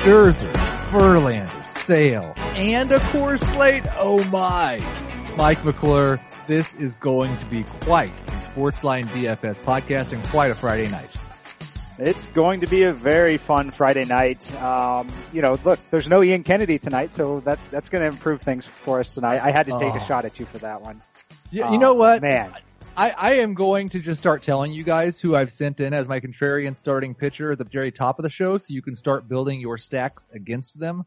Scherzer, Verlander, Sale, and a Coors slate. Oh my. Mike McClure, this is going to be quite a Sportsline DFS podcast and quite a Friday night. It's going to be a very fun Friday night. Um, you know, look, there's no Ian Kennedy tonight, so that that's going to improve things for us tonight. I had to take oh. a shot at you for that one. Yeah, you know what, man? I, I am going to just start telling you guys who I've sent in as my contrarian starting pitcher at the very top of the show, so you can start building your stacks against them.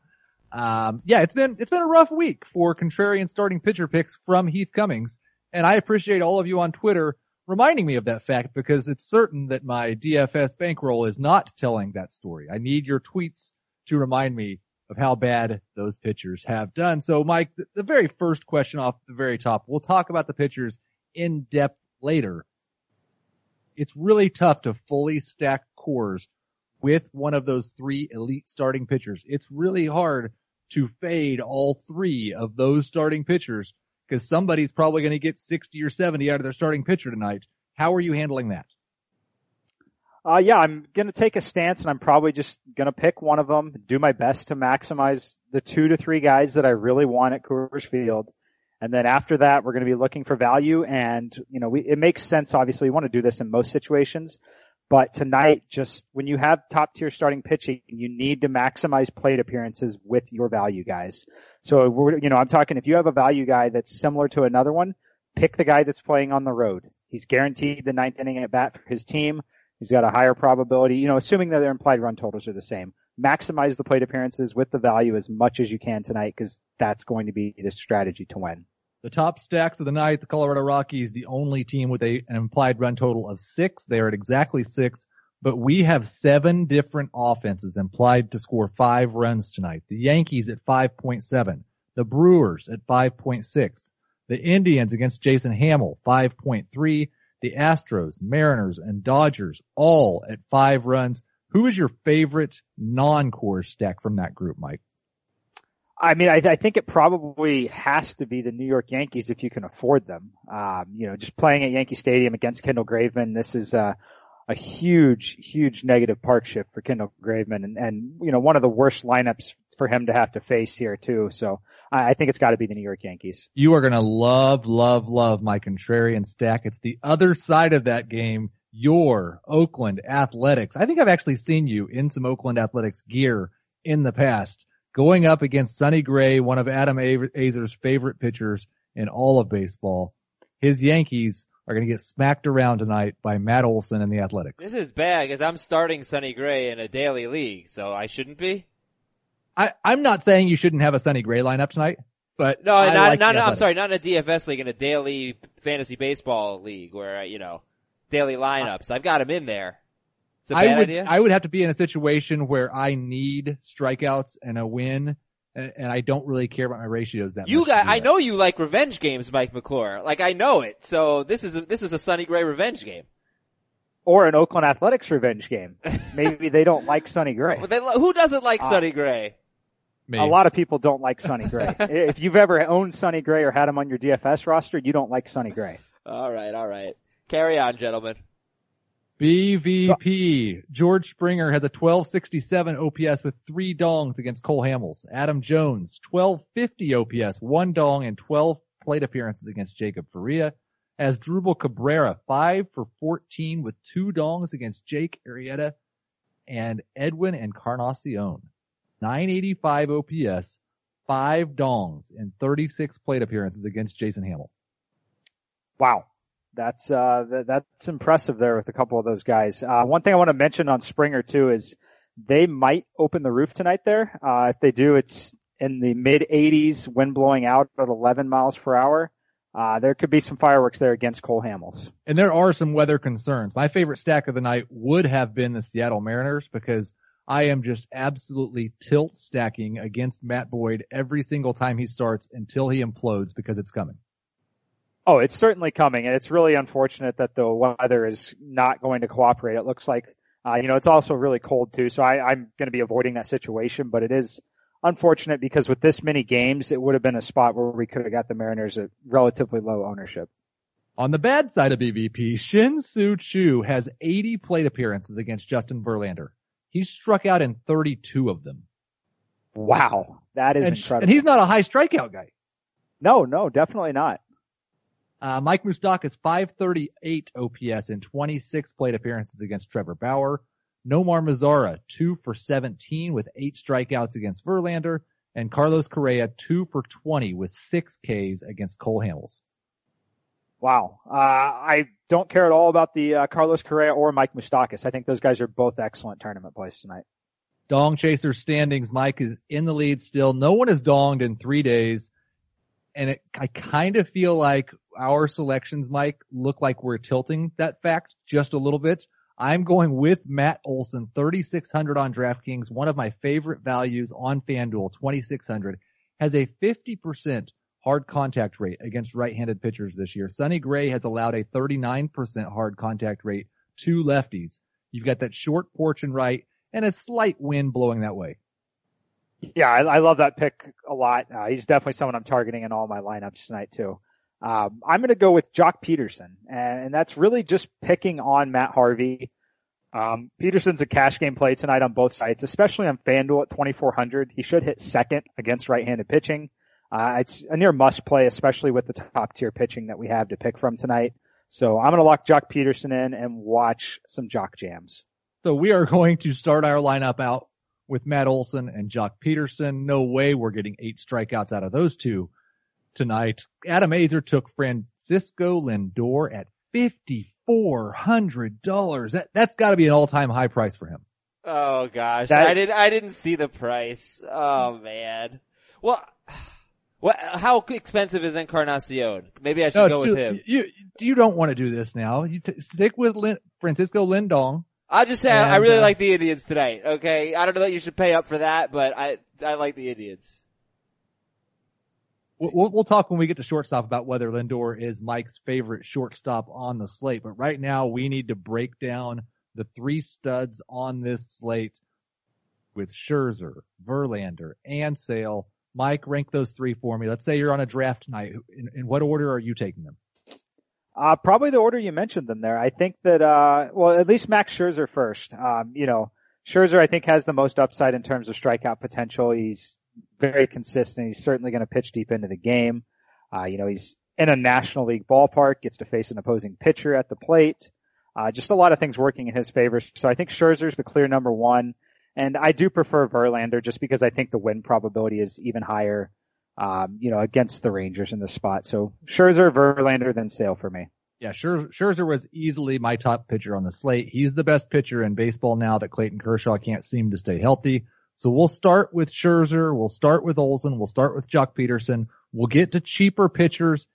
Um, yeah, it's been it's been a rough week for contrarian starting pitcher picks from Heath Cummings, and I appreciate all of you on Twitter reminding me of that fact because it's certain that my DFS bankroll is not telling that story. I need your tweets to remind me of how bad those pitchers have done. So Mike, the, the very first question off the very top, we'll talk about the pitchers in depth later. It's really tough to fully stack Coors with one of those three elite starting pitchers. It's really hard to fade all three of those starting pitchers because somebody's probably going to get 60 or 70 out of their starting pitcher tonight. How are you handling that? Uh, yeah, I'm going to take a stance and I'm probably just going to pick one of them, do my best to maximize the two to three guys that I really want at Coors Field. And then after that, we're going to be looking for value and, you know, we, it makes sense. Obviously, we want to do this in most situations, but tonight, just when you have top tier starting pitching, you need to maximize plate appearances with your value guys. So we're, you know, I'm talking if you have a value guy that's similar to another one, pick the guy that's playing on the road. He's guaranteed the ninth inning at bat for his team. He's got a higher probability, you know, assuming that their implied run totals are the same. Maximize the plate appearances with the value as much as you can tonight because that's going to be the strategy to win. The top stacks of the night, the Colorado Rockies, the only team with a, an implied run total of six. They are at exactly six, but we have seven different offenses implied to score five runs tonight. The Yankees at 5.7, the Brewers at 5.6, the Indians against Jason Hammel, 5.3, the Astros, Mariners, and Dodgers all at five runs. Who is your favorite non-core stack from that group, Mike? I mean, I, I, think it probably has to be the New York Yankees if you can afford them. Um, you know, just playing at Yankee Stadium against Kendall Graveman, this is a, a huge, huge negative park shift for Kendall Graveman and, and, you know, one of the worst lineups for him to have to face here too. So I, I think it's got to be the New York Yankees. You are going to love, love, love my contrarian stack. It's the other side of that game. Your Oakland Athletics. I think I've actually seen you in some Oakland Athletics gear in the past going up against Sonny Gray, one of Adam Aizer's favorite pitchers in all of baseball. His Yankees are going to get smacked around tonight by Matt Olson and the Athletics. This is bad because I'm starting Sonny Gray in a daily league, so I shouldn't be. I, I'm not saying you shouldn't have a Sonny Gray lineup tonight, but no, I not, like not, I'm sorry, not in a DFS league, in a daily fantasy baseball league where you know daily lineups. I've got him in there. I would, idea? I would have to be in a situation where I need strikeouts and a win, and, and I don't really care about my ratios that you much. Got, I know you like revenge games, Mike McClure. Like I know it. So this is a, this is a Sonny Gray revenge game. Or an Oakland Athletics revenge game. Maybe they don't like Sonny Gray. Well, they, who doesn't like uh, Sonny Gray? Me. A lot of people don't like Sonny Gray. if you've ever owned Sonny Gray or had him on your DFS roster, you don't like Sonny Gray. All right, all right. Carry on, gentlemen. BVP. So, George Springer has a 1267 OPS with three dongs against Cole Hamels. Adam Jones, 1250 OPS, one dong and 12 plate appearances against Jacob Faria. Asdrubal Cabrera, 5 for 14 with two dongs against Jake Arrieta and Edwin and Encarnacion. 985 OPS, 5 dongs and 36 plate appearances against Jason Hammel. Wow that's uh, th- that's impressive there with a couple of those guys. Uh, one thing I want to mention on Springer too is they might open the roof tonight there. Uh, if they do, it's in the mid 80s, wind blowing out at 11 miles per hour. Uh, there could be some fireworks there against Cole Hamels. And there are some weather concerns. My favorite stack of the night would have been the Seattle Mariners because I am just absolutely tilt stacking against Matt Boyd every single time he starts until he implodes because it's coming. Oh, it's certainly coming, and it's really unfortunate that the weather is not going to cooperate. It looks like, uh, you know, it's also really cold too, so I, I'm going to be avoiding that situation, but it is unfortunate because with this many games, it would have been a spot where we could have got the Mariners at relatively low ownership. On the bad side of BVP, Shin-Soo Choo has 80 plate appearances against Justin Verlander. He's struck out in 32 of them. Wow, that is and, incredible. And he's not a high strikeout guy. No, no, definitely not. Uh, Mike Moustakas 538 OPS in 26 plate appearances against Trevor Bauer. Nomar Mazara, 2 for 17 with 8 strikeouts against Verlander. And Carlos Correa, 2 for 20 with 6 Ks against Cole Hamels. Wow. Uh, I don't care at all about the uh, Carlos Correa or Mike Moustakas. I think those guys are both excellent tournament plays tonight. Dong Chaser standings. Mike is in the lead still. No one has donged in three days. And it, I kind of feel like our selections, Mike, look like we're tilting that fact just a little bit. I'm going with Matt Olson, 3,600 on DraftKings, one of my favorite values on FanDuel, 2,600, has a 50% hard contact rate against right-handed pitchers this year. Sonny Gray has allowed a 39% hard contact rate to lefties. You've got that short porch and right and a slight wind blowing that way. Yeah, I, I love that pick a lot. Uh, he's definitely someone I'm targeting in all my lineups tonight too. Um, I'm going to go with Joc Pederson, and that's really just picking on Matt Harvey. Um, Pederson's a cash game play tonight on both sides, especially on FanDuel at 2400. He should hit second against right-handed pitching. Uh, it's a near must play, especially with the top tier pitching that we have to pick from tonight. So I'm going to lock Joc Pederson in and watch some Jock jams. So we are going to start our lineup out with Matt Olson and Joc Pederson. No way we're getting eight strikeouts out of those two tonight. Adam Aizer took Francisco Lindor at $5,400. That, that's gotta be an all-time high price for him. Oh gosh. That, I didn't, I didn't see the price. Oh man. Well, what, how expensive is Encarnacion? Maybe I should no, go with him. You, you don't want to do this now. You t- stick with Lin, Francisco Lindong. I just say and, I really uh, like the Indians tonight. Okay, I don't know that you should pay up for that, but I I like the Indians. We'll, we'll talk when we get to shortstop about whether Lindor is Mike's favorite shortstop on the slate. But right now, we need to break down the three studs on this slate with Scherzer, Verlander, and Sale. Mike, rank those three for me. Let's say you're on a draft night. In, in what order are you taking them? Uh, probably the order you mentioned them there. I think that, uh, well, at least Max Scherzer first. Um, you know, Scherzer I think has the most upside in terms of strikeout potential. He's very consistent. He's certainly going to pitch deep into the game. Uh, you know, he's in a National League ballpark, gets to face an opposing pitcher at the plate. Uh, just a lot of things working in his favor. So I think Scherzer's the clear number one. And I do prefer Verlander just because I think the win probability is even higher um, you know, against the Rangers in this spot. So Scherzer, Verlander, then Sale for me. Yeah, Scherzer was easily my top pitcher on the slate. He's the best pitcher in baseball now that Clayton Kershaw can't seem to stay healthy. So we'll start with Scherzer. We'll start with Olson. We'll start with Joc Pederson. We'll get to cheaper pitchers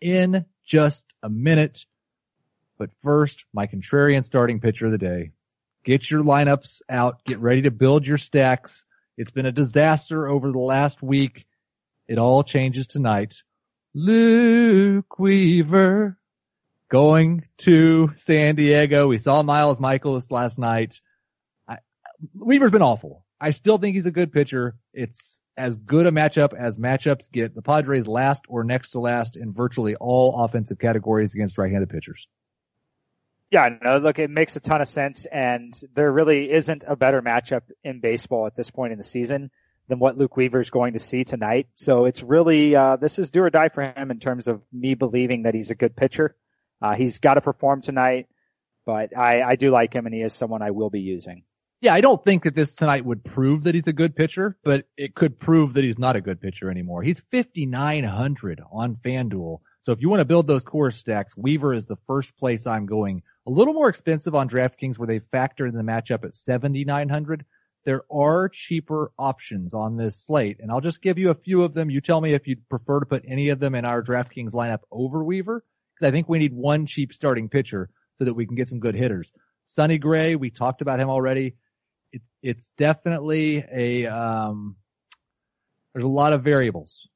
in just a minute. But first, my contrarian starting pitcher of the day. Get your lineups out. Get ready to build your stacks. It's been a disaster over the last week. It all changes tonight. Luke Weaver going to San Diego. We saw Miles Mikolas last night. I, Weaver's been awful. I still think he's a good pitcher. It's as good a matchup as matchups get. The Padres last or next to last in virtually all offensive categories against right-handed pitchers. Yeah, no, look, it makes a ton of sense and there really isn't a better matchup in baseball at this point in the season than what Luke Weaver is going to see tonight. So it's really, uh, this is do or die for him in terms of me believing that he's a good pitcher. Uh, he's got to perform tonight, but I, I do like him and he is someone I will be using. Yeah, I don't think that this tonight would prove that he's a good pitcher, but it could prove that he's not a good pitcher anymore. He's 5,900 on FanDuel. So if you want to build those core stacks, Weaver is the first place I'm going. A little more expensive on DraftKings where they factor in the matchup at 7,900 there are cheaper options on this slate, and I'll just give you a few of them. You tell me if you'd prefer to put any of them in our DraftKings lineup over Weaver, because I think we need one cheap starting pitcher so that we can get some good hitters. Sonny Gray, we talked about him already. It, it's definitely a um, there's a lot of variables.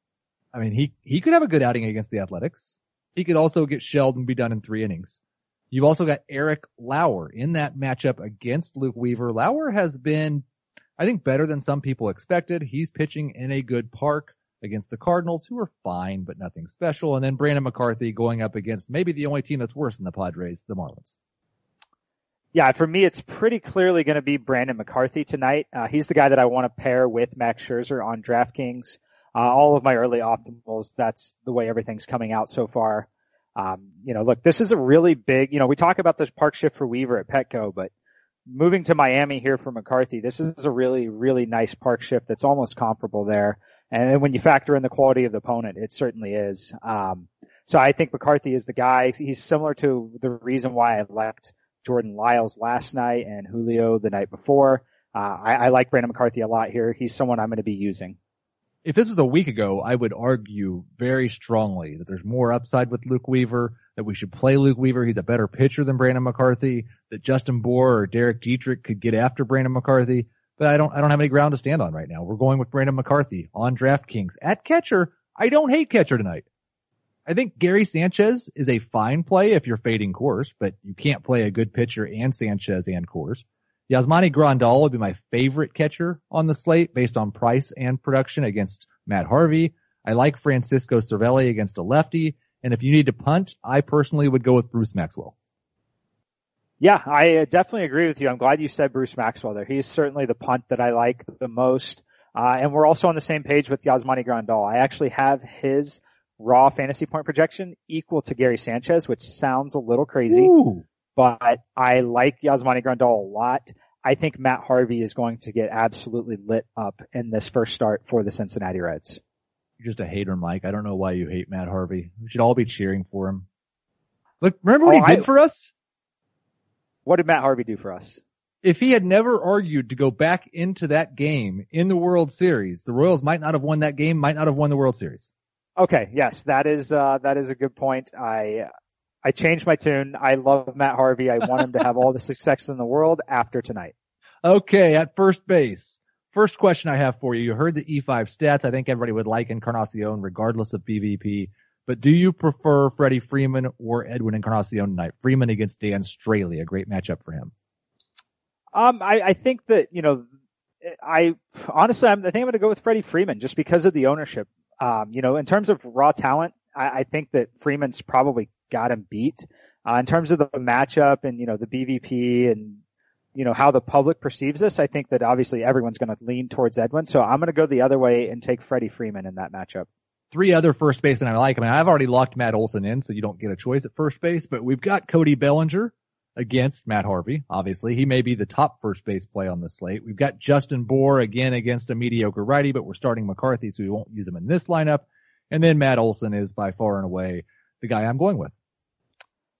I mean, he he could have a good outing against the Athletics. He could also get shelled and be done in three innings. You've also got Eric Lauer in that matchup against Luke Weaver. Lauer has been I think better than some people expected. He's pitching in a good park against the Cardinals, who are fine, but nothing special. And then Brandon McCarthy going up against maybe the only team that's worse than the Padres, the Marlins. Yeah, for me, it's pretty clearly going to be Brandon McCarthy tonight. Uh, he's the guy that I want to pair with Max Scherzer on DraftKings. Uh, all of my early optimals, that's the way everything's coming out so far. Um, you know, look, this is a really big, you know, we talk about this park shift for Weaver at Petco, but moving to Miami here for McCarthy, this is a really, really nice park shift that's almost comparable there. And when you factor in the quality of the opponent, it certainly is. Um, so I think McCarthy is the guy. He's similar to the reason why I left Jordan Lyles last night and Julio the night before. Uh, I, I like Brandon McCarthy a lot here. He's someone I'm going to be using if this was a week ago, I would argue very strongly that there's more upside with Luke Weaver, that we should play Luke Weaver. He's a better pitcher than Brandon McCarthy, that Justin Bour or Derek Dietrich could get after Brandon McCarthy. But I don't, I don't have any ground to stand on right now. We're going with Brandon McCarthy on DraftKings at catcher. I don't hate catcher tonight. I think Gary Sanchez is a fine play if you're fading Coors, but you can't play a good pitcher and Sanchez and Coors. Yasmani Grandal would be my favorite catcher on the slate based on price and production against Matt Harvey. I like Francisco Cervelli against a lefty. And if you need to punt, I personally would go with Bruce Maxwell. Yeah, I uh, definitely agree with you. I'm glad you said Bruce Maxwell there. He's certainly the punt that I like the most. Uh, and we're also on the same page with Yasmani Grandal. I actually have his raw fantasy point projection equal to Gary Sanchez, which sounds a little crazy, Ooh. but I like Yasmani Grandal a lot. I think Matt Harvey is going to get absolutely lit up in this first start for the Cincinnati Reds. You're just a hater, Mike. I don't know why you hate Matt Harvey. We should all be cheering for him. Look, remember what oh, he did I, for us? What did Matt Harvey do for us? If he had never argued to go back into that game in the World Series, the Royals might not have won that game, might not have won the World Series. Okay, yes, that is uh, that is a good point. I I changed my tune. I love Matt Harvey. I want him to have all the success in the world after tonight. Okay, at first base. First question I have for you. You heard the E5 stats. I think everybody would like Encarnacion regardless of BVP. But do you prefer Freddie Freeman or Edwin Encarnacion tonight? Freeman against Dan Straily, a great matchup for him. Um, I, I think that, you know, I honestly, I'm, I think I'm going to go with Freddie Freeman just because of the ownership. Um, you know, in terms of raw talent, I, I think that Freeman's probably got him beat. Uh, in terms of the matchup and, you know, the BVP and, you know, how the public perceives this, I think that obviously everyone's going to lean towards Edwin. So I'm going to go the other way and take Freddie Freeman in that matchup. Three other first basemen I like. I mean, I've already locked Matt Olson in, so you don't get a choice at first base, but we've got Cody Bellinger against Matt Harvey. Obviously, he may be the top first base play on the slate. We've got Justin Bour again against a mediocre righty, but we're starting McCarthy, so we won't use him in this lineup. And then Matt Olson is by far and away the guy I'm going with.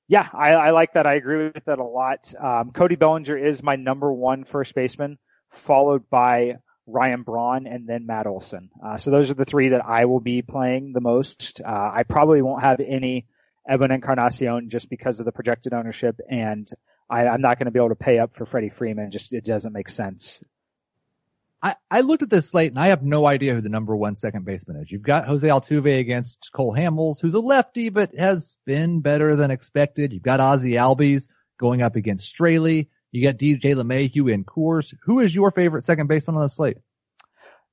Yeah, I, I like that. I agree with that a lot. Um, Cody Bellinger is my number one first baseman, followed by Ryan Braun and then Matt Olson. Uh, so those are the three that I will be playing the most. Uh, I probably won't have any Edwin Encarnacion just because of the projected ownership and I, I'm not going to be able to pay up for Freddie Freeman. Just, it doesn't make sense. I, I looked at this slate and I have no idea who the number one second baseman is. You've got Jose Altuve against Cole Hamels, who's a lefty, but has been better than expected. You've got Ozzie Albies going up against Straily. You got DJ LeMahieu in Coors. Who is your favorite second baseman on the slate?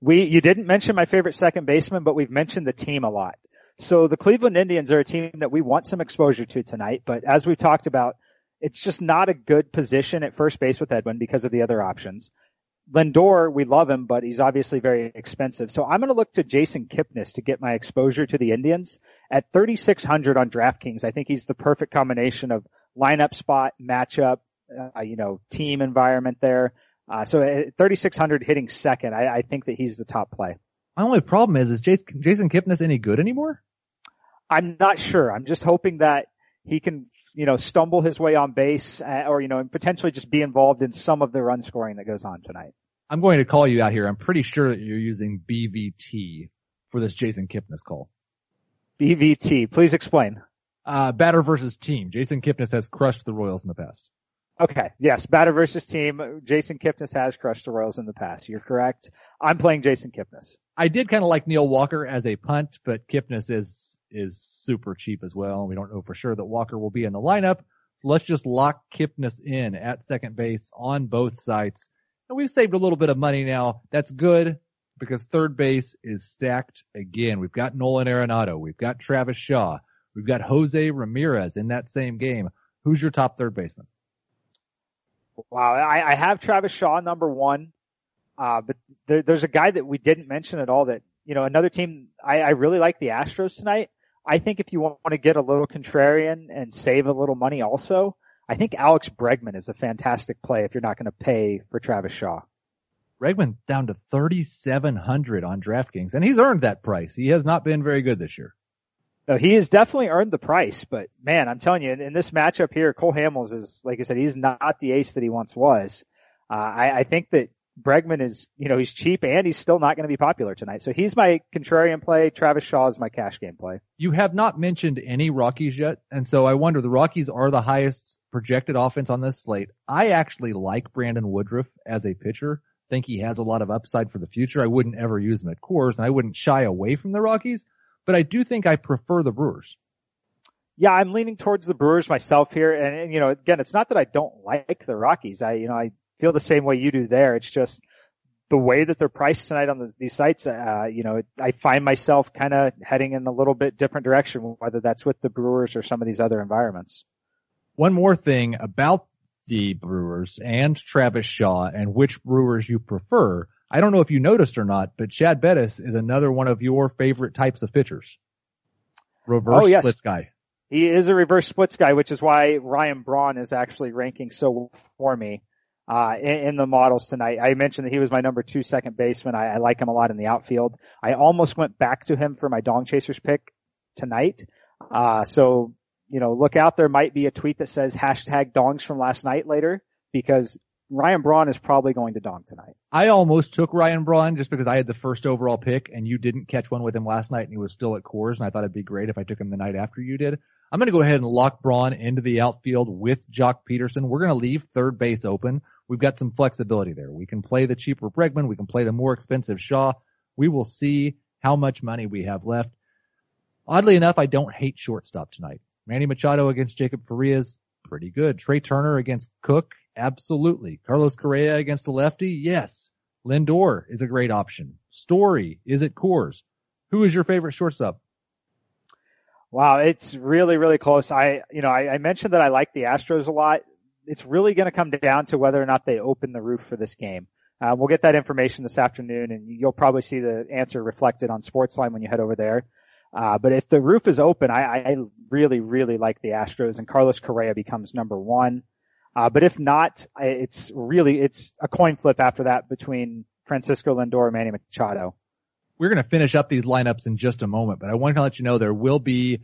We, you didn't mention my favorite second baseman, but we've mentioned the team a lot. So the Cleveland Indians are a team that we want some exposure to tonight, but as we talked about, it's just not a good position at first base with Edwin because of the other options. Lindor, we love him, but he's obviously very expensive. So I'm going to look to Jason Kipnis to get my exposure to the Indians at 3,600 on DraftKings. I think he's the perfect combination of lineup spot, matchup, uh, you know, team environment there. Uh, so at 3,600 hitting second, I, I, think that he's the top play. My only problem is, is Jason, Jason Kipnis any good anymore? I'm not sure. I'm just hoping that he can, you know, stumble his way on base uh, or, you know, and potentially just be involved in some of the run scoring that goes on tonight. I'm going to call you out here. I'm pretty sure that you're using BVT for this Jason Kipnis call. BVT, please explain. Uh, batter versus team. Jason Kipnis has crushed the Royals in the past. Okay. Yes. Batter versus team. Jason Kipnis has crushed the Royals in the past. You're correct. I'm playing Jason Kipnis. I did kind of like Neil Walker as a punt, but Kipnis is, is super cheap as well. We don't know for sure that Walker will be in the lineup. So let's just lock Kipnis in at second base on both sites. And we've saved a little bit of money now. That's good because third base is stacked again. We've got Nolan Arenado. We've got Travis Shaw. We've got Jose Ramirez in that same game. Who's your top third baseman? Wow, I, I have Travis Shaw number one, uh, but there, there's a guy that we didn't mention at all that you know another team. I, I really like the Astros tonight. I think if you want to get a little contrarian and save a little money, also, I think Alex Bregman is a fantastic play if you're not going to pay for Travis Shaw. Bregman down to 3,700 on DraftKings, and he's earned that price. He has not been very good this year. No, he has definitely earned the price, but man, I'm telling you, in, in this matchup here, Cole Hamels is, like I said, he's not the ace that he once was. Uh, I, I think that Bregman is, you know, he's cheap and he's still not going to be popular tonight. So he's my contrarian play. Travis Shaw is my cash game play. You have not mentioned any Rockies yet. And so I wonder, the Rockies are the highest projected offense on this slate. I actually like Brandon Woodruff as a pitcher. Think he has a lot of upside for the future. I wouldn't ever use him at Coors and I wouldn't shy away from the Rockies, but I do think I prefer the Brewers. Yeah, I'm leaning towards the Brewers myself here. And, and, you know, again, it's not that I don't like the Rockies. I, you know, I feel the same way you do there. It's just the way that they're priced tonight on the, these sites. Uh, you know, I find myself kind of heading in a little bit different direction, whether that's with the Brewers or some of these other environments. One more thing about the Brewers and Travis Shaw and which Brewers you prefer. I don't know if you noticed or not, but Chad Bettis is another one of your favorite types of pitchers. Reverse oh, yes. splits guy. He is a reverse splits guy, which is why Ryan Braun is actually ranking so for me uh, in, in, the models tonight. I mentioned that he was my number two second baseman. I, I, like him a lot in the outfield. I almost went back to him for my Dong Chasers pick tonight. Uh, so, you know, look out. There might be a tweet that says hashtag dongs from last night later because Ryan Braun is probably going to dong tonight. I almost took Ryan Braun just because I had the first overall pick and you didn't catch one with him last night and he was still at Coors and I thought it'd be great if I took him the night after you did. I'm going to go ahead and lock Braun into the outfield with Joc Pederson. We're going to leave third base open we've got some flexibility there. We can play the cheaper Bregman. We can play the more expensive Shaw. We will see how much money we have left. Oddly enough, I don't hate shortstop tonight. Manny Machado against Jacob Farias, pretty good. Trea Turner against Koch, absolutely. Carlos Correa against a lefty, yes. Lindor is a great option. Story is it Coors. Who is your favorite shortstop? Wow, it's really, really close. I, you know, I, I mentioned that I like the Astros a lot it's really going to come down to whether or not they open the roof for this game. Uh, we'll get that information this afternoon, and you'll probably see the answer reflected on Sportsline when you head over there. Uh, but if the roof is open, I, I really, really like the Astros, and Carlos Correa becomes number one. Uh, but if not, it's really it's a coin flip after that between Francisco Lindor and Manny Machado. We're going to finish up these lineups in just a moment, but I want to let you know there will be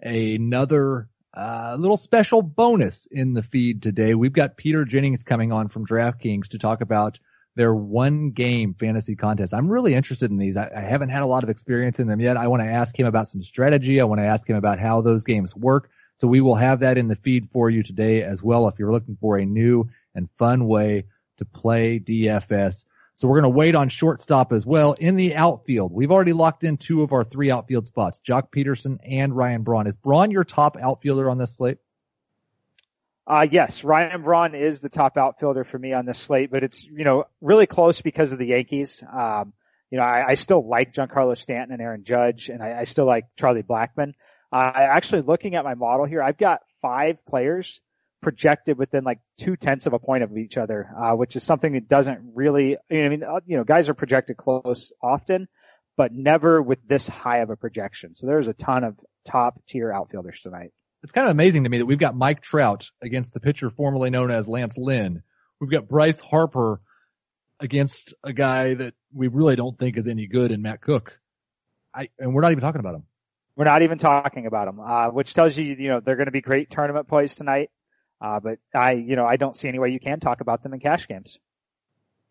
another uh, little special bonus in the feed today. We've got Peter Jennings coming on from DraftKings to talk about their one game fantasy contest. I'm really interested in these. I, I haven't had a lot of experience in them yet. I want to ask him about some strategy. I want to ask him about how those games work. So we will have that in the feed for you today as well if you're looking for a new and fun way to play DFS. So we're going to wait on shortstop as well. In the outfield, we've already locked in two of our three outfield spots, Joc Pederson and Ryan Braun. Is Braun your top outfielder on this slate? Uh, yes, Ryan Braun is the top outfielder for me on this slate, but it's, you know, really close because of the Yankees. Um, you know, I, I still like Giancarlo Stanton and Aaron Judge, and I, I still like Charlie Blackmon. Uh, actually looking at my model here, I've got five players projected within like two tenths of a point of each other, uh, which is something that doesn't really, I mean, uh, you know, guys are projected close often, but never with this high of a projection. So there's a ton of top tier outfielders tonight. It's kind of amazing to me that we've got Mike Trout against the pitcher formerly known as Lance Lynn. We've got Bryce Harper against a guy that we really don't think is any good in Matt Koch. I, and we're not even talking about him. We're not even talking about him, uh, which tells you, you know, they're going to be great tournament plays tonight. Uh, but I, you know, I don't see any way you can talk about them in cash games.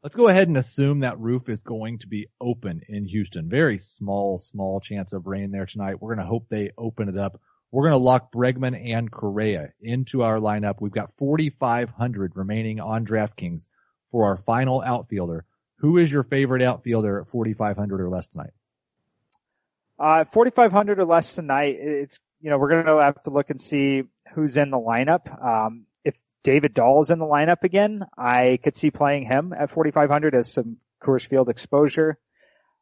Let's go ahead and assume that roof is going to be open in Houston. Very small, small chance of rain there tonight. We're going to hope they open it up. We're going to lock Bregman and Correa into our lineup. We've got 4,500 remaining on DraftKings for our final outfielder. Who is your favorite outfielder at 4,500 or less tonight? Uh, 4,500 or less tonight. It's, you know, we're going to have to look and see who's in the lineup. Um, if David Dahl is in the lineup again, I could see playing him at 4,500 as some Coors Field exposure.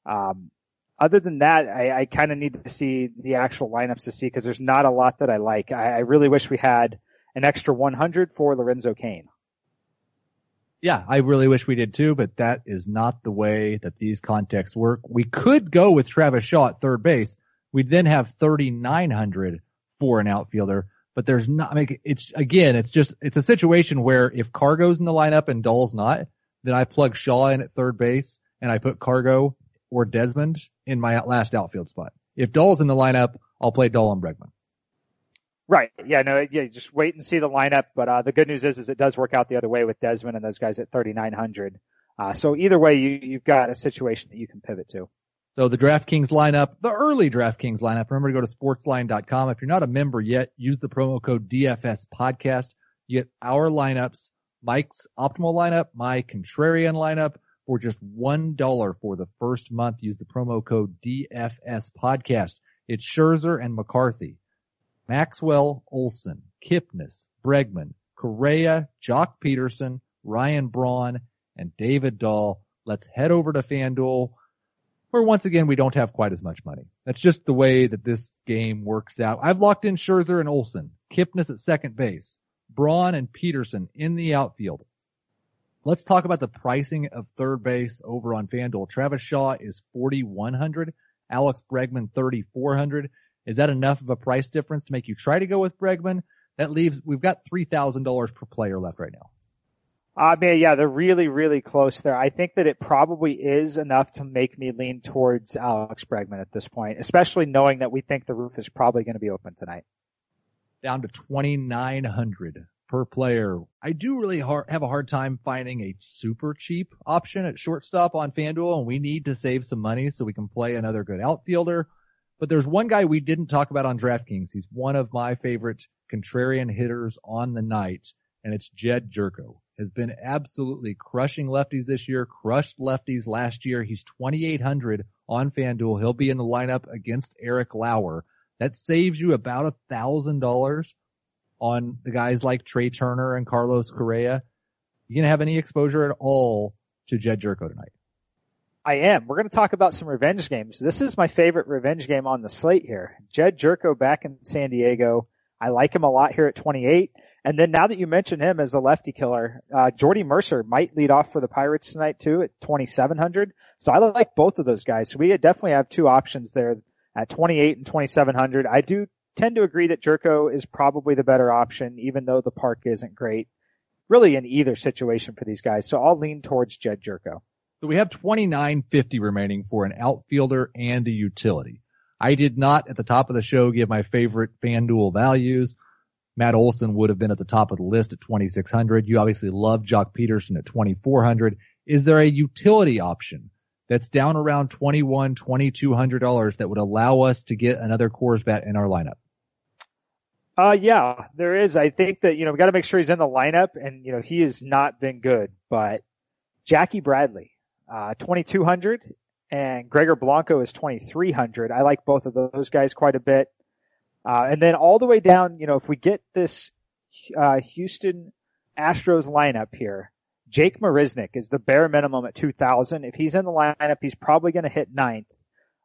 Um, other than that, I, I kind of need to see the actual lineups to see because there's not a lot that I like. I, I really wish we had an extra 100 for Lorenzo Cain. Yeah, I really wish we did too, but that is not the way that these contexts work. We could go with Travis Shaw at third base. We'd then have 3,900 for an outfielder, but there's not, I mean, it's, again, it's just, it's a situation where if Cargo's in the lineup and Dahl's not, then I plug Shaw in at third base and I put Cargo or Desmond in my last outfield spot. If Dahl's in the lineup, I'll play Dahl and Bregman. Right. Yeah. No. Yeah. Just wait and see the lineup. But uh, the good news is, is it does work out the other way with Desmond and those guys at 3,900. Uh, so either way, you you've got a situation that you can pivot to. So the DraftKings lineup, the early DraftKings lineup. Remember to go to sportsline.com. If you're not a member yet, use the promo code DFS podcast. You get our lineups, Mike's optimal lineup, my contrarian lineup for just $1 for the first month. Use the promo code DFS podcast. It's Scherzer and McCarthy. Maxwell, Olson, Kipnis, Bregman, Correa, Joc Pederson, Ryan Braun, and David Dahl. Let's head over to FanDuel where once again we don't have quite as much money. That's just the way that this game works out. I've locked in Scherzer and Olson, Kipnis at second base, Braun and Pederson in the outfield. Let's talk about the pricing of third base over on FanDuel. Travis Shaw is 4,100, Alex Bregman 3,400. Is that enough of a price difference to make you try to go with Bregman? That leaves, we've got $3,000 per player left right now. Uh, I mean, yeah, they're really, really close there. I think that it probably is enough to make me lean towards Alex Bregman at this point, especially knowing that we think the roof is probably going to be open tonight. Down to 2,900 per player. I do really hard, have a hard time finding a super cheap option at shortstop on FanDuel and we need to save some money so we can play another good outfielder but there's one guy we didn't talk about on DraftKings. He's one of my favorite contrarian hitters on the night, and it's Jed Gyorko. Has been absolutely crushing lefties this year, crushed lefties last year. He's 2,800 on FanDuel. He'll be in the lineup against Eric Lauer. That saves you about a thousand dollars on the guys like Trea Turner and Carlos Correa. You gonna have any exposure at all to Jed Gyorko tonight? I am. We're going to talk about some revenge games. This is my favorite revenge game on the slate here. Jed Gyorko back in San Diego. I like him a lot here at 28. And then now that you mention him as a lefty killer, uh, Jordy Mercer might lead off for the Pirates tonight too at 2700. So I like both of those guys. So we definitely have two options there at 28 and 2700. I do tend to agree that Gyorko is probably the better option, even though the park isn't great really in either situation for these guys. So I'll lean towards Jed Gyorko. So we have 2950 remaining for an outfielder and a utility. I did not at the top of the show give my favorite FanDuel values. Matt Olson would have been at the top of the list at 2600. You obviously love Joc Pederson at 2400. Is there a utility option that's down around 21, 2200 dollars that would allow us to get another Coors bat in our lineup? Uh, yeah, there is. I think that, you know, we got to make sure he's in the lineup and, you know, he has not been good, but Jackie Bradley, uh, 2200 and Gregor Blanco is 2300. I like both of those guys quite a bit. Uh, and then all the way down, you know, if we get this, uh, Houston Astros lineup here, Jake Marisnick is the bare minimum at 2000. If he's in the lineup, he's probably going to hit ninth.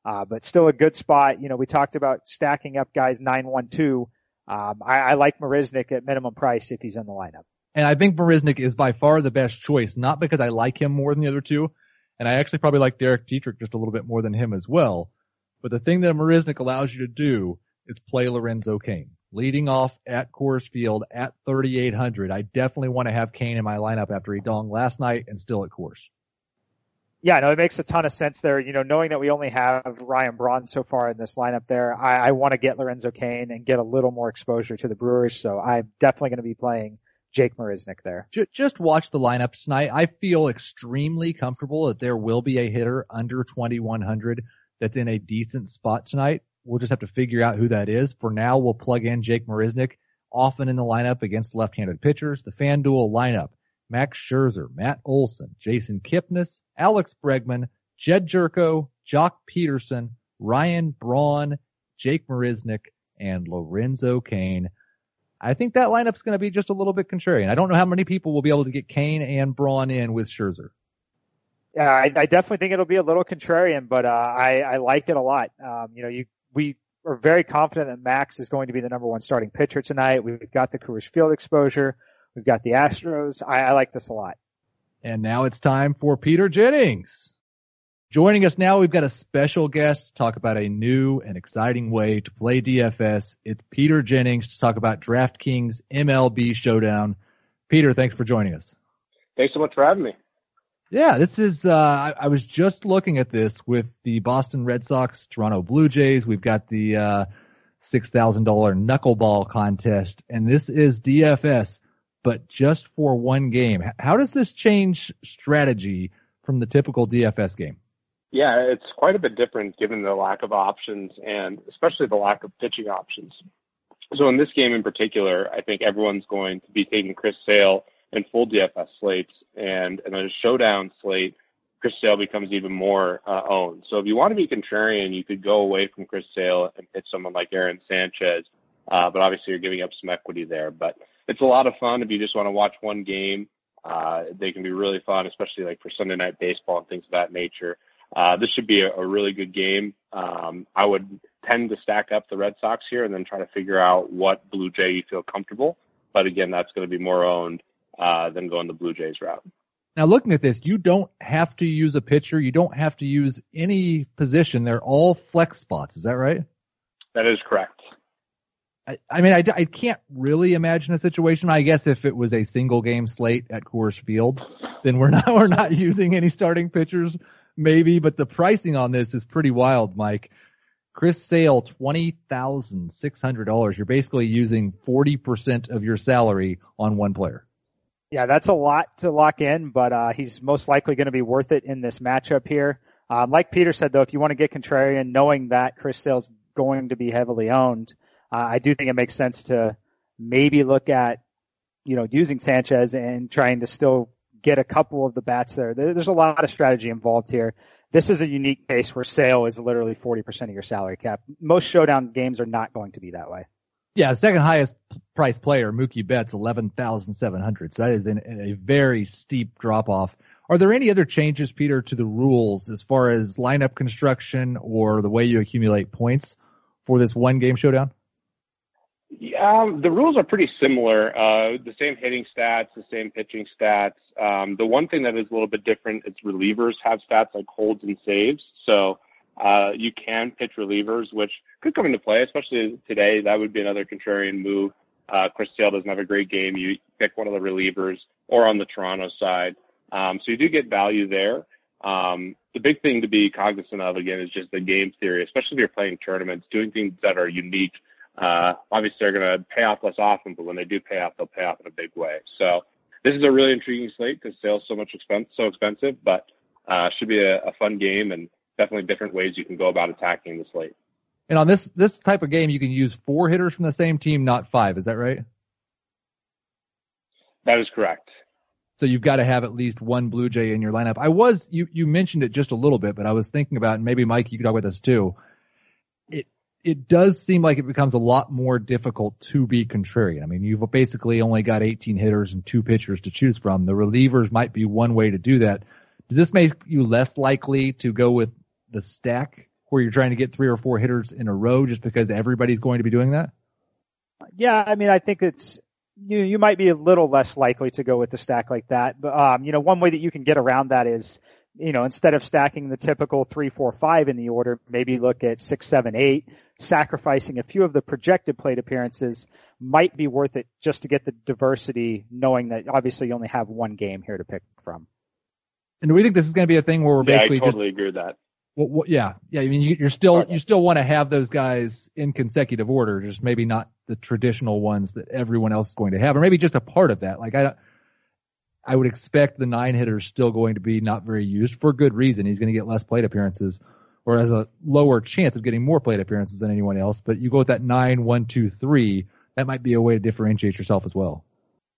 Uh, but still a good spot. You know, we talked about stacking up guys 912. Um, I, I like Marisnick at minimum price if he's in the lineup. And I think Marisnick is by far the best choice, not because I like him more than the other two, and I actually probably like Derek Dietrich just a little bit more than him as well. But the thing that Marisnick allows you to do is play Lorenzo Cain. Leading off at Coors Field at 3,800. I definitely want to have Cain in my lineup after he donged last night and still at Coors. Yeah, no, it makes a ton of sense there. You know, knowing that we only have Ryan Braun so far in this lineup there, I, I want to get Lorenzo Cain and get a little more exposure to the Brewers. So I'm definitely going to be playing Jake Marisnick there. Just watch the lineups tonight. I feel extremely comfortable that there will be a hitter under 2100 that's in a decent spot tonight. We'll just have to figure out who that is. For now, we'll plug in Jake Marisnick often in the lineup against left-handed pitchers. The FanDuel lineup, Max Scherzer, Matt Olson, Jason Kipnis, Alex Bregman, Jed Gyorko, Joc Pederson, Ryan Braun, Jake Marisnick, and Lorenzo Cain. I think that lineup's going to be just a little bit contrarian. I don't know how many people will be able to get Cain and Braun in with Scherzer. Yeah, I, I definitely think it'll be a little contrarian, but uh, I, I like it a lot. Um, you know, you we are very confident that Max is going to be the number one starting pitcher tonight. We've got the Coors Field exposure. We've got the Astros. I, I like this a lot. And now it's time for Peter Jennings. Joining us now, we've got a special guest to talk about a new and exciting way to play DFS. It's Peter Jennings to talk about DraftKings MLB Showdown. Peter, thanks for joining us. Thanks so much for having me. Yeah, this is, uh, I, I, was just looking at this with the Boston Red Sox, Toronto Blue Jays. We've got the, uh, $6,000 knuckleball contest and this is DFS, but just for one game. How does this change strategy from the typical DFS game? Yeah, it's quite a bit different given the lack of options and especially the lack of pitching options. So in this game in particular, I think everyone's going to be taking Chris Sale in full DFS slates and in a showdown slate, Chris Sale becomes even more uh, owned. So if you want to be contrarian, you could go away from Chris Sale and pitch someone like Aaron Sanchez. Uh, but obviously you're giving up some equity there, but it's a lot of fun if you just want to watch one game. Uh, they can be really fun, especially like for Sunday night baseball and things of that nature. Uh, this should be a, a really good game. Um, I would tend to stack up the Red Sox here and then try to figure out what Blue Jay you feel comfortable. But again, that's going to be more owned uh, than going the Blue Jays route. Now, looking at this, you don't have to use a pitcher. You don't have to use any position. They're all flex spots. Is that right? That is correct. I, I mean, I, I can't really imagine a situation. I guess if it was a single game slate at Coors Field, then we're not we're not using any starting pitchers maybe, but the pricing on this is pretty wild, Mike. Chris Sale, twenty thousand six hundred dollars. You're basically using forty percent of your salary on one player. Yeah, that's a lot to lock in, but uh, he's most likely going to be worth it in this matchup here. Um, like Peter said, though, if you want to get contrarian, knowing that Chris Sale's going to be heavily owned, uh, I do think it makes sense to maybe look at, you know, using Sanchez and trying to still get a couple of the bats there. There's a lot of strategy involved here. This is a unique case where Sale is literally 40% of your salary cap. Most showdown games are not going to be that way. Yeah, second highest price player, Mookie Betts, 11,700. So that is a very steep drop off. Are there any other changes, Peter, to the rules as far as lineup construction or the way you accumulate points for this one game showdown? Yeah, um, the rules are pretty similar. Uh, the same hitting stats, the same pitching stats. Um, the one thing that is a little bit different is relievers have stats like holds and saves. So uh, you can pitch relievers, which could come into play, especially today. That would be another contrarian move. Uh, Chris Sale doesn't have a great game. You pick one of the relievers or on the Toronto side. Um, so you do get value there. Um, the big thing to be cognizant of again is just the game theory, especially if you're playing tournaments, doing things that are unique. Uh, obviously they're going to pay off less often, but when they do pay off, they'll pay off in a big way. So this is a really intriguing slate because Sale's so much expense, so expensive, but, uh, should be a, a fun game and definitely different ways you can go about attacking the slate. And on this this type of game, you can use four hitters from the same team, not five. Is that right? That is correct. So you've got to have at least one Blue Jay in your lineup. I was you you mentioned it just a little bit, but I was thinking about and maybe Mike you could talk about this too. It it does seem like it becomes a lot more difficult to be contrarian. I mean, you've basically only got 18 hitters and two pitchers to choose from. The relievers might be one way to do that. Does this make you less likely to go with the stack where you're trying to get three or four hitters in a row just because everybody's going to be doing that? Yeah, I mean, I think it's you. You might be a little less likely to go with the stack like that, but um, you know, one way that you can get around that is, you know, instead of stacking the typical three, four, five in the order, maybe look at six, seven, eight. Sacrificing a few of the projected plate appearances might be worth it just to get the diversity, knowing that obviously you only have one game here to pick from. And do we think this is going to be a thing where we're yeah, basically I totally just, agree with that. Well, well, yeah, yeah. I mean, you, are still you still want to have those guys in consecutive order, just maybe not the traditional ones that everyone else is going to have, or maybe just a part of that. Like I, I would expect the nine hitters still going to be not very used for good reason. He's going to get less plate appearances, or has a lower chance of getting more plate appearances than anyone else. But you go with that nine, one, two, three. That might be a way to differentiate yourself as well.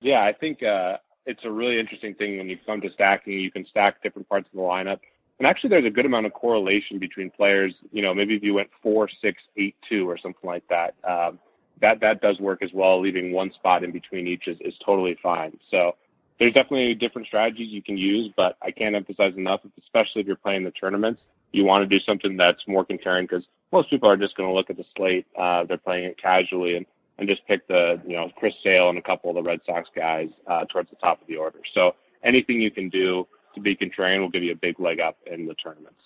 Yeah, I think uh, it's a really interesting thing when you come to stacking. You can stack different parts of the lineup and actually, there's a good amount of correlation between players. You know, maybe if you went four, six, eight, two, or something like that, um, that that does work as well. Leaving one spot in between each is, is totally fine. So there's definitely different strategies you can use, but I can't emphasize enough, especially if you're playing the tournaments, you want to do something that's more contrarian because most people are just going to look at the slate. Uh, they're playing it casually and, and just pick the, you know, Chris Sale and a couple of the Red Sox guys uh, towards the top of the order. So anything you can do to be contrarian will give you a big leg up in the tournaments.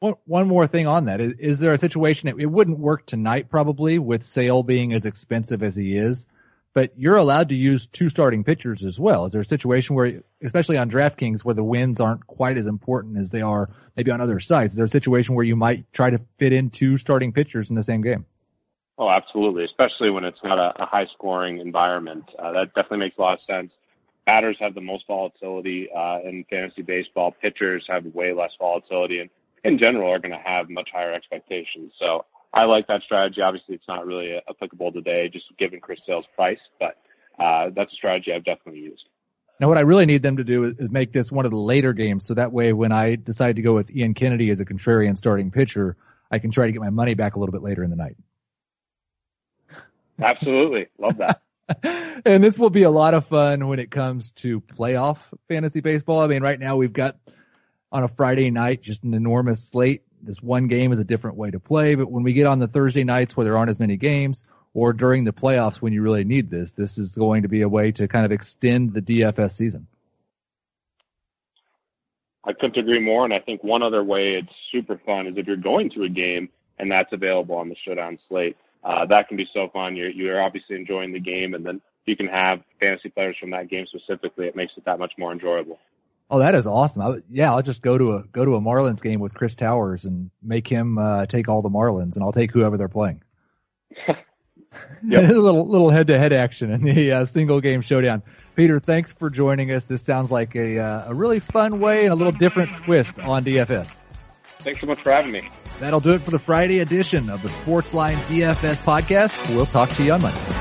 One, one more thing on that is, is there a situation it, it wouldn't work tonight probably with Sale being as expensive as he is, but you're allowed to use two starting pitchers as well. Is there a situation where, especially on DraftKings, where the wins aren't quite as important as they are maybe on other sites? Is there a situation where you might try to fit in two starting pitchers in the same game? Oh, absolutely. Especially when it's not a, a high scoring environment. Uh, that definitely makes a lot of sense. Batters have the most volatility uh, in fantasy baseball. Pitchers have way less volatility, and in general are going to have much higher expectations. So I like that strategy. Obviously, it's not really applicable today, just given Chris Sale's price, but uh, that's a strategy I've definitely used. Now, what I really need them to do is, is, make this one of the later games, so that way, when I decide to go with Ian Kennedy as a contrarian starting pitcher, I can try to get my money back a little bit later in the night. Absolutely, love that. and this will be a lot of fun when it comes to playoff fantasy baseball. I mean, right now we've got on a Friday night just an enormous slate this one game is a different way to play, but when we get on the Thursday nights where there aren't as many games, or during the playoffs when you really need this, this is going to be a way to kind of extend the DFS season. I couldn't agree more, and I think one other way it's super fun is if you're going to a game and that's available on the Showdown slate. Uh, that can be so fun. You're, you're obviously enjoying the game, and then you can have fantasy players from that game specifically. It makes it that much more enjoyable. Oh, that is awesome. I, yeah, I'll just go to a go to a Marlins game with Chris Towers and make him uh, take all the Marlins, and I'll take whoever they're playing. yep. a little little head to head action in the uh, single game showdown. Peter, thanks for joining us. This sounds like a uh, a really fun way and a little different twist on DFS. Thanks so much for having me. That'll do it for the Friday edition of the Sportsline DFS podcast. We'll talk to you on Monday.